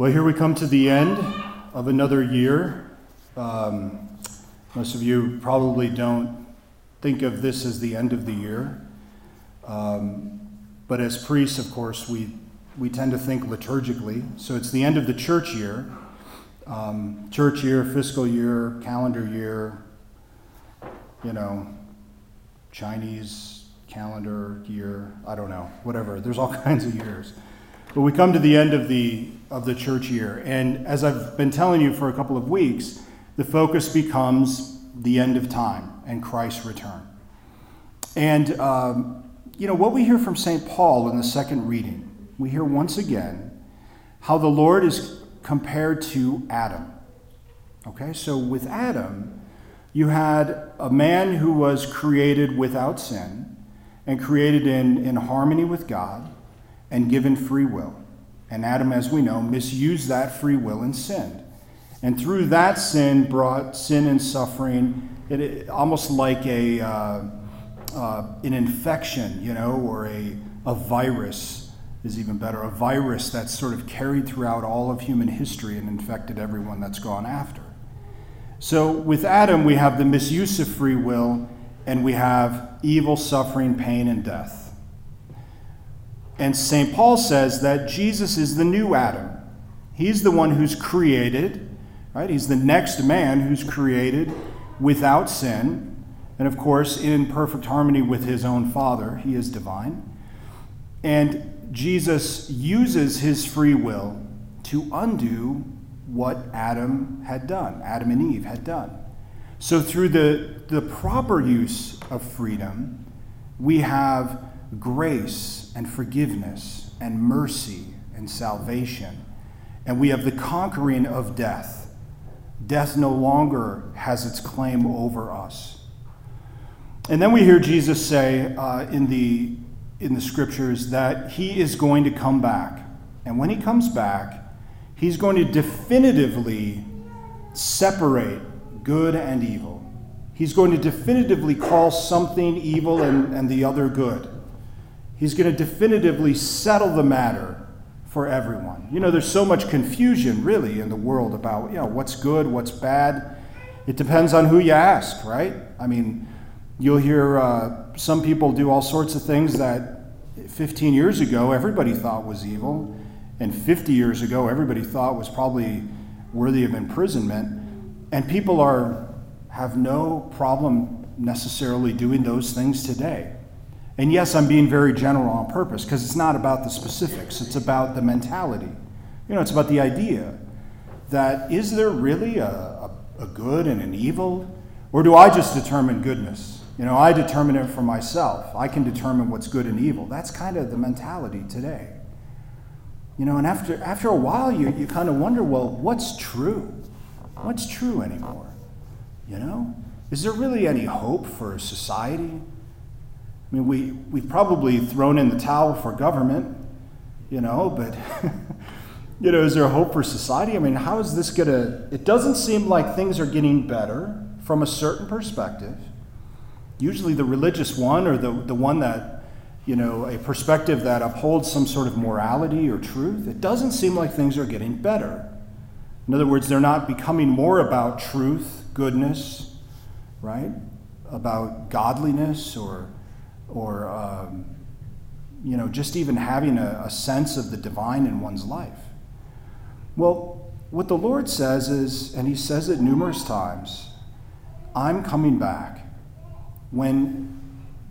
Well, here we come to the end of another year. Um, most of you probably don't think of this as the end of the year. Um, but as priests, of course, we, we tend to think liturgically. So it's the end of the church year. Um, church year, fiscal year, calendar year, you know, Chinese calendar year, I don't know, whatever. There's all kinds of years. But we come to the end of the of the church year. And as I've been telling you for a couple of weeks, the focus becomes the end of time and Christ's return. And, um, you know, what we hear from St. Paul in the second reading, we hear once again how the Lord is compared to Adam. Okay, so with Adam, you had a man who was created without sin and created in, in harmony with God and given free will. And Adam, as we know, misused that free will and sinned. And through that sin brought sin and suffering, it, it almost like a, uh, uh, an infection, you know, or a, a virus is even better, a virus that's sort of carried throughout all of human history and infected everyone that's gone after. So with Adam, we have the misuse of free will, and we have evil, suffering, pain, and death. And St. Paul says that Jesus is the new Adam. He's the one who's created, right? He's the next man who's created without sin. And of course, in perfect harmony with his own Father, he is divine. And Jesus uses his free will to undo what Adam had done, Adam and Eve had done. So, through the, the proper use of freedom, we have grace and forgiveness and mercy and salvation. And we have the conquering of death. Death no longer has its claim over us. And then we hear Jesus say uh, in, the, in the scriptures that he is going to come back. And when he comes back, he's going to definitively separate good and evil. He's going to definitively call something evil and, and the other good. He's going to definitively settle the matter for everyone. You know, there's so much confusion really in the world about, you know, what's good, what's bad. It depends on who you ask, right? I mean, you'll hear uh, some people do all sorts of things that 15 years ago everybody thought was evil, and 50 years ago everybody thought was probably worthy of imprisonment. And people are have no problem necessarily doing those things today. And yes, I'm being very general on purpose because it's not about the specifics, it's about the mentality. You know, it's about the idea that is there really a, a, a good and an evil? Or do I just determine goodness? You know, I determine it for myself. I can determine what's good and evil. That's kind of the mentality today. You know, and after, after a while, you, you kind of wonder well, what's true? What's true anymore? You know? Is there really any hope for society? I mean, we, we've probably thrown in the towel for government, you know, but, you know, is there hope for society? I mean, how is this going to. It doesn't seem like things are getting better from a certain perspective. Usually the religious one or the, the one that, you know, a perspective that upholds some sort of morality or truth. It doesn't seem like things are getting better. In other words, they're not becoming more about truth, goodness, right? About godliness or or um, you know, just even having a, a sense of the divine in one's life. Well, what the Lord says is, and He says it numerous times, I'm coming back. When,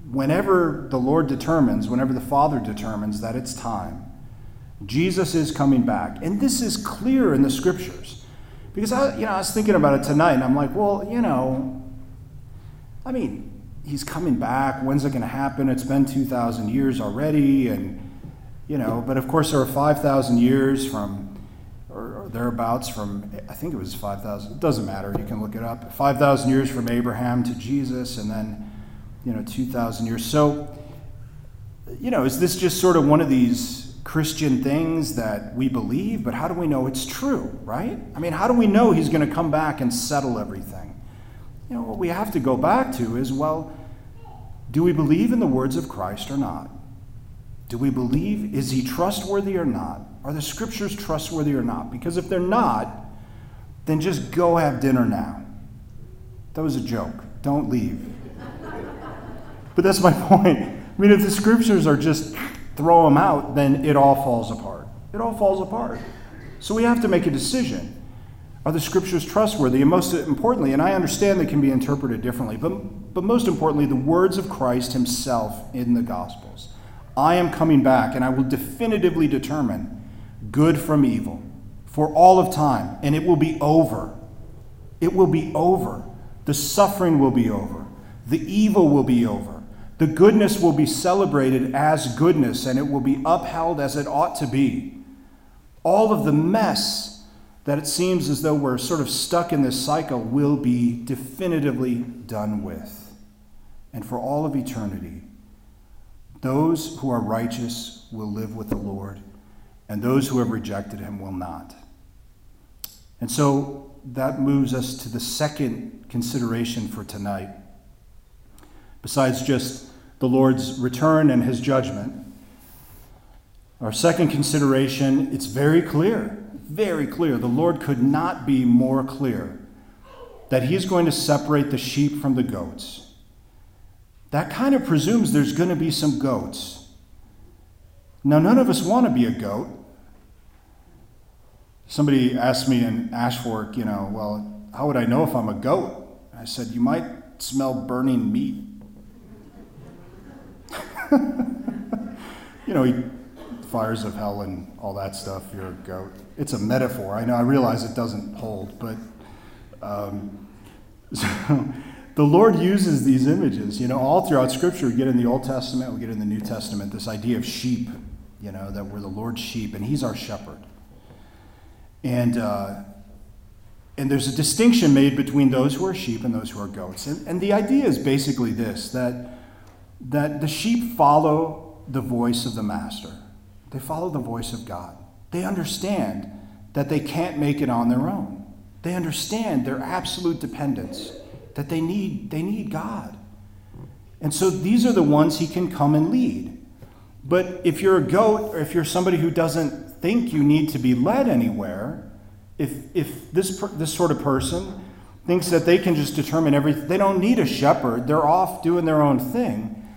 whenever the Lord determines, whenever the Father determines that it's time, Jesus is coming back. And this is clear in the scriptures. Because I, you know, I was thinking about it tonight, and I'm like, well, you know, I mean, he's coming back. When's it going to happen? It's been 2,000 years already. And, you know, but of course, there are 5,000 years from, or, thereabouts from, I think it was 5,000. It doesn't matter. You can look it up. 5,000 years from Abraham to Jesus, and then, you know, 2,000 years. So, you know, is this just sort of one of these Christian things that we believe, but how do we know it's true, right? I mean, how do we know he's going to come back and settle everything? You know, what we have to go back to is well, do we believe in the words of Christ or not? Do we believe? Is he trustworthy or not? Are the scriptures trustworthy or not? Because if they're not, then just go have dinner now. That was a joke. Don't leave. but that's my point. I mean, if the scriptures are just throw them out, then it all falls apart. It all falls apart. So we have to make a decision. Are the scriptures trustworthy? And most importantly, and I understand they can be interpreted differently, but, but most importantly, the words of Christ himself in the Gospels. I am coming back, and I will definitively determine good from evil for all of time, and it will be over. It will be over. The suffering will be over. The evil will be over. The goodness will be celebrated as goodness, and it will be upheld as it ought to be. All of the mess that it seems as though we're sort of stuck in this cycle will be definitively done with. And for all of eternity, those who are righteous will live with the Lord, and those who have rejected him will not. And so that moves us to the second consideration for tonight. Besides just the Lord's return and his judgment, our second consideration, it's very clear, very clear. The Lord could not be more clear that he's going to separate the sheep from the goats that kind of presumes there's going to be some goats. Now, none of us want to be a goat. Somebody asked me in Ash Fork, you know, well, how would I know if I'm a goat? I said, you might smell burning meat. you know, he, fires of hell and all that stuff, you're a goat. It's a metaphor. I know, I realize it doesn't hold, but um, so the Lord uses these images. You know, all throughout Scripture, we get in the Old Testament, we get in the New Testament, this idea of sheep, you know, that we're the Lord's sheep, and He's our shepherd. And, uh, and there's a distinction made between those who are sheep and those who are goats. And, and the idea is basically this that, that the sheep follow the voice of the master, they follow the voice of God. They understand that they can't make it on their own, they understand their absolute dependence that they need, they need God. And so these are the ones he can come and lead. But if you're a goat, or if you're somebody who doesn't think you need to be led anywhere, if, if this, this sort of person thinks that they can just determine everything, they don't need a shepherd, they're off doing their own thing,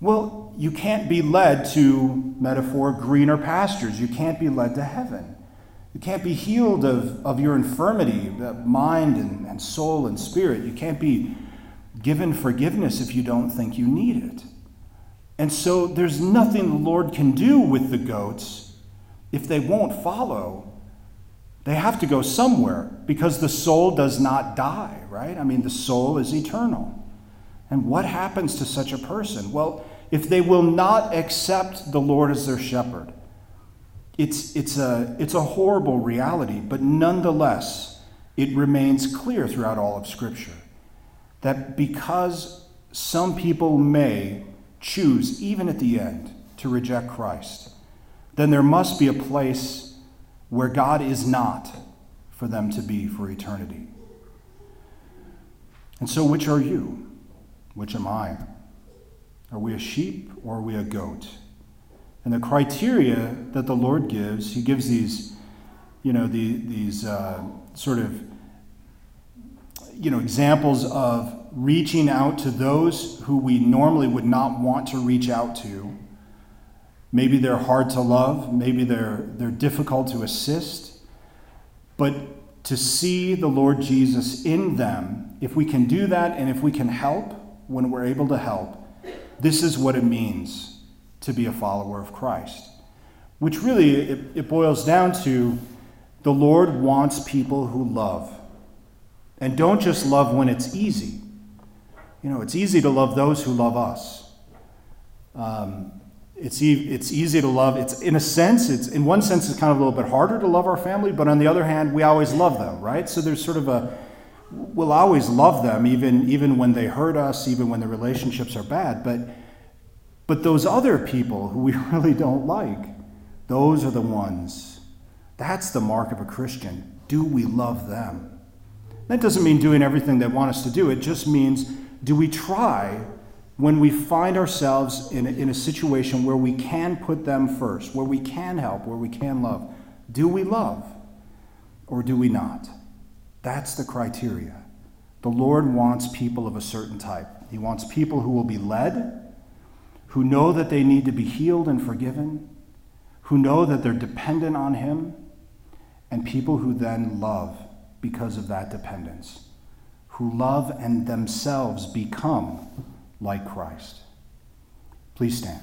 well, you can't be led to, metaphor, greener pastures. You can't be led to heaven. You can't be healed of, of your infirmity, uh, mind and, and soul and spirit. You can't be given forgiveness if you don't think you need it. And so there's nothing the Lord can do with the goats if they won't follow. They have to go somewhere because the soul does not die, right? I mean, the soul is eternal. And what happens to such a person? Well, if they will not accept the Lord as their shepherd, it's, it's, a, it's a horrible reality, but nonetheless, it remains clear throughout all of Scripture that because some people may choose, even at the end, to reject Christ, then there must be a place where God is not for them to be for eternity. And so, which are you? Which am I? Are we a sheep or are we a goat? And the criteria that the Lord gives, He gives these, you know, the, these uh, sort of, you know, examples of reaching out to those who we normally would not want to reach out to. Maybe they're hard to love, maybe they're, they're difficult to assist, but to see the Lord Jesus in them, if we can do that and if we can help when we're able to help, this is what it means to be a follower of Christ. Which really, it, it boils down to the Lord wants people who love. And don't just love when it's easy. You know, it's easy to love those who love us. Um, it's, e- it's easy to love. It's in a sense, it's in one sense, it's kind of a little bit harder to love our family, but on the other hand, we always love them, right? So there's sort of a we'll always love them, even even when they hurt us, even when the relationships are bad. But but those other people who we really don't like, those are the ones. That's the mark of a Christian. Do we love them? That doesn't mean doing everything they want us to do. It just means do we try when we find ourselves in a, in a situation where we can put them first, where we can help, where we can love, do we love or do we not? That's the criteria. The Lord wants people of a certain type. He wants people who will be led, who know that they need to be healed and forgiven, who know that they're dependent on Him, and people who then love because of that dependence, who love and themselves become like Christ. Please stand.